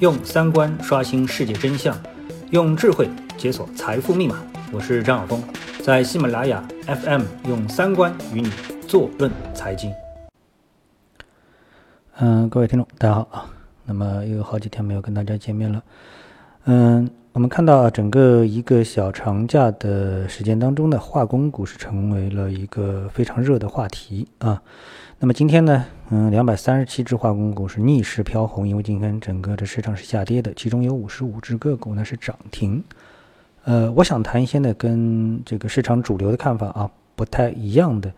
用三观刷新世界真相，用智慧解锁财富密码。我是张晓峰，在喜马拉雅 FM 用三观与你坐论财经。嗯，各位听众，大家好啊。那么又有好几天没有跟大家见面了。嗯，我们看到整个一个小长假的时间当中呢，化工股是成为了一个非常热的话题啊。那么今天呢，嗯，两百三十七只化工股是逆势飘红，因为今天整个的市场是下跌的，其中有五十五只个股呢是涨停。呃，我想谈一些呢跟这个市场主流的看法啊不太一样的，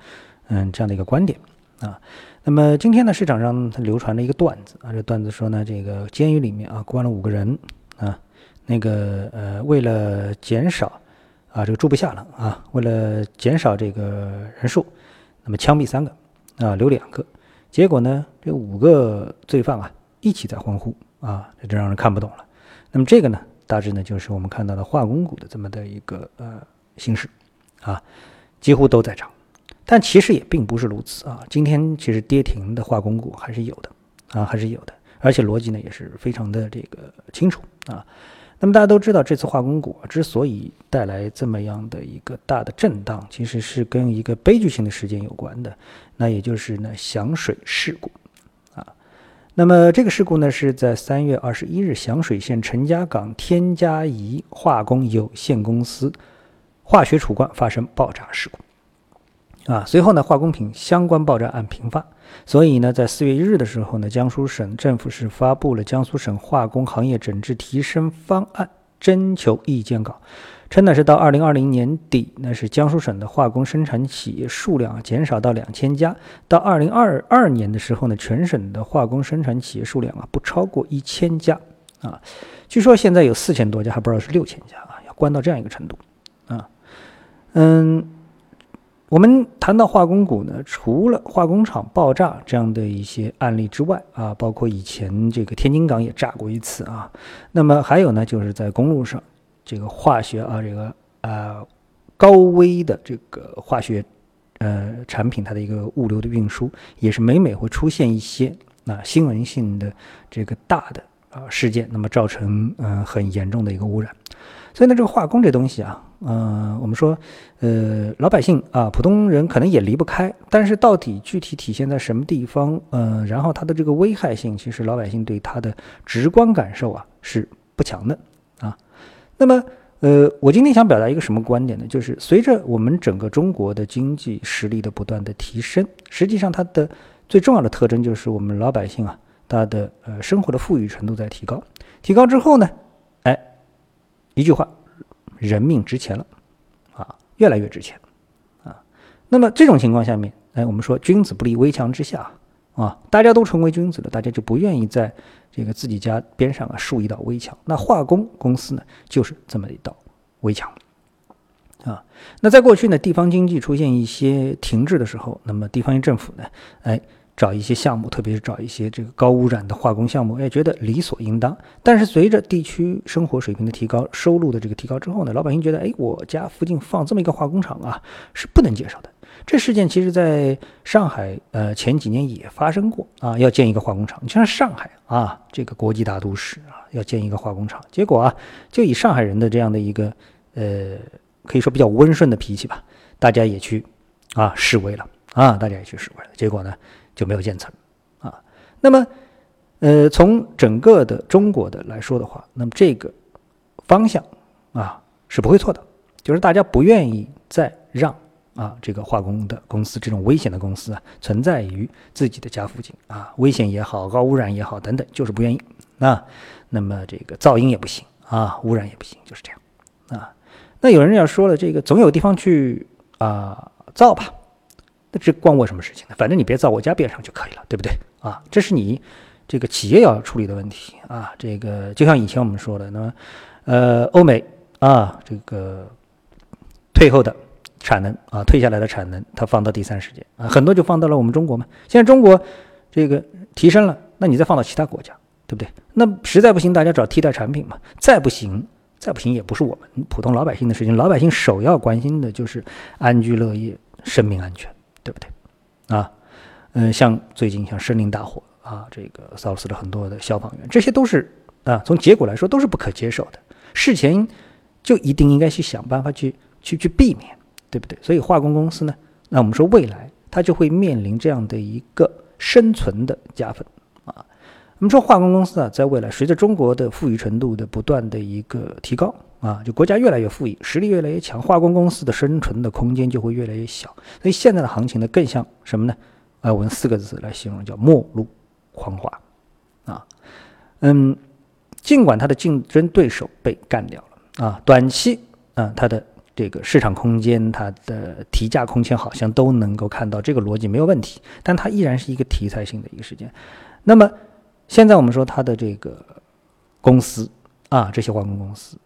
嗯，这样的一个观点啊。那么今天呢，市场上它流传了一个段子啊，这段子说呢，这个监狱里面啊关了五个人啊，那个呃为了减少啊这个住不下了啊，为了减少这个人数，那么枪毙三个。啊，留两个，结果呢，这五个罪犯啊一起在欢呼啊，这就让人看不懂了。那么这个呢，大致呢就是我们看到的化工股的这么的一个呃形式啊，几乎都在涨，但其实也并不是如此啊。今天其实跌停的化工股还是有的啊，还是有的，而且逻辑呢也是非常的这个清楚啊。那么大家都知道，这次化工股之所以带来这么样的一个大的震荡，其实是跟一个悲剧性的事件有关的，那也就是呢响水事故啊。那么这个事故呢是在三月二十一日，响水县陈家港天嘉宜化工有限公司化学储罐发生爆炸事故。啊，随后呢，化工品相关爆炸案频发，所以呢，在四月一日的时候呢，江苏省政府是发布了江苏省化工行业整治提升方案征求意见稿，称呢是到二零二零年底，那是江苏省的化工生产企业数量啊减少到两千家，到二零二二年的时候呢，全省的化工生产企业数量啊不超过一千家。啊，据说现在有四千多家，还不知道是六千家啊，要关到这样一个程度。啊，嗯。我们谈到化工股呢，除了化工厂爆炸这样的一些案例之外啊，包括以前这个天津港也炸过一次啊，那么还有呢，就是在公路上这个化学啊，这个呃高危的这个化学呃产品，它的一个物流的运输，也是每每会出现一些啊新闻性的这个大的啊事件，那么造成嗯很严重的一个污染。所以呢，这个化工这东西啊，嗯，我们说，呃，老百姓啊，普通人可能也离不开，但是到底具体体现在什么地方，呃，然后它的这个危害性，其实老百姓对它的直观感受啊是不强的啊。那么，呃，我今天想表达一个什么观点呢？就是随着我们整个中国的经济实力的不断的提升，实际上它的最重要的特征就是我们老百姓啊，他的呃生活的富裕程度在提高，提高之后呢，一句话，人命值钱了，啊，越来越值钱，啊，那么这种情况下面，哎，我们说君子不立危墙之下，啊，大家都成为君子了，大家就不愿意在这个自己家边上啊竖一道危墙。那化工公司呢，就是这么一道危墙，啊，那在过去呢，地方经济出现一些停滞的时候，那么地方政府呢，哎。找一些项目，特别是找一些这个高污染的化工项目，哎，觉得理所应当。但是随着地区生活水平的提高，收入的这个提高之后呢，老百姓觉得，哎，我家附近放这么一个化工厂啊，是不能接受的。这事件其实在上海，呃，前几年也发生过啊，要建一个化工厂。你像上海啊，这个国际大都市啊，要建一个化工厂，结果啊，就以上海人的这样的一个，呃，可以说比较温顺的脾气吧，大家也去啊示威了啊，大家也去试过了，结果呢？就没有建成，啊，那么，呃，从整个的中国的来说的话，那么这个方向啊是不会错的，就是大家不愿意再让啊这个化工的公司这种危险的公司啊存在于自己的家附近啊，危险也好，高污染也好等等，就是不愿意啊。那么这个噪音也不行啊，污染也不行，就是这样啊。那有人要说了，这个总有地方去啊造吧。那这关我什么事情呢？反正你别在我家边上就可以了，对不对啊？这是你这个企业要处理的问题啊。这个就像以前我们说的，那么呃，欧美啊，这个退后的产能啊，退下来的产能，它放到第三世界啊，很多就放到了我们中国嘛。现在中国这个提升了，那你再放到其他国家，对不对？那实在不行，大家找替代产品嘛。再不行，再不行也不是我们普通老百姓的事情。老百姓首要关心的就是安居乐业、生命安全。对不对？啊，嗯，像最近像森林大火啊，这个烧死了很多的消防员，这些都是啊，从结果来说都是不可接受的。事前就一定应该去想办法去去去避免，对不对？所以化工公司呢，那我们说未来它就会面临这样的一个生存的加分啊。我们说化工公司啊，在未来随着中国的富裕程度的不断的一个提高啊，就国家越来越富裕，实力越来越强，化工公司的生存的空间就会越来越小。所以现在的行情呢，更像什么呢？啊，我用四个字来形容，叫末路狂花啊。嗯。尽管它的竞争对手被干掉了啊，短期啊，它的这个市场空间、它的提价空间好像都能够看到这个逻辑没有问题，但它依然是一个题材性的一个事件。那么现在我们说它的这个公司啊，这些化工公司，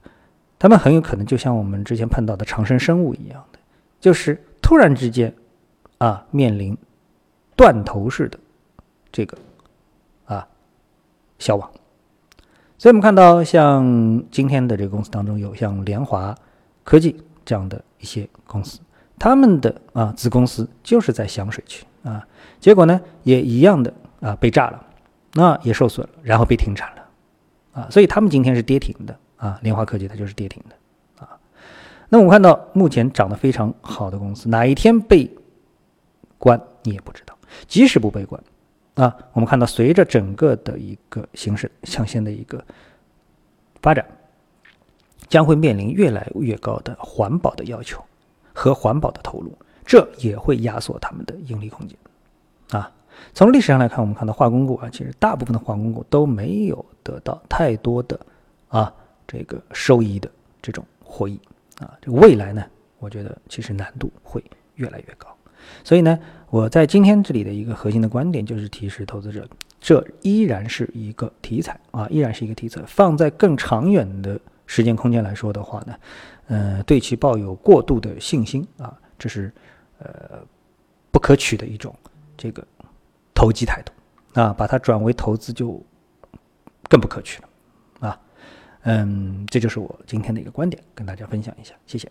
他们很有可能就像我们之前碰到的长生生物一样的，就是突然之间啊面临断头式的这个啊消亡。所以，我们看到像今天的这个公司当中，有像联华科技这样的一些公司，他们的啊子公司就是在响水区啊，结果呢也一样的啊被炸了，那也受损了，然后被停产了啊，所以他们今天是跌停的啊，联华科技它就是跌停的啊。那我们看到目前涨得非常好的公司，哪一天被关你也不知道，即使不被关。啊，我们看到，随着整个的一个形势向前的一个发展，将会面临越来越高的环保的要求和环保的投入，这也会压缩他们的盈利空间。啊，从历史上来看，我们看到化工股啊，其实大部分的化工股都没有得到太多的啊这个收益的这种获益啊，这个未来呢，我觉得其实难度会越来越高。所以呢，我在今天这里的一个核心的观点就是提示投资者，这依然是一个题材啊，依然是一个题材。放在更长远的时间空间来说的话呢，呃，对其抱有过度的信心啊，这是呃不可取的一种这个投机态度啊，把它转为投资就更不可取了。嗯，这就是我今天的一个观点，跟大家分享一下，谢谢。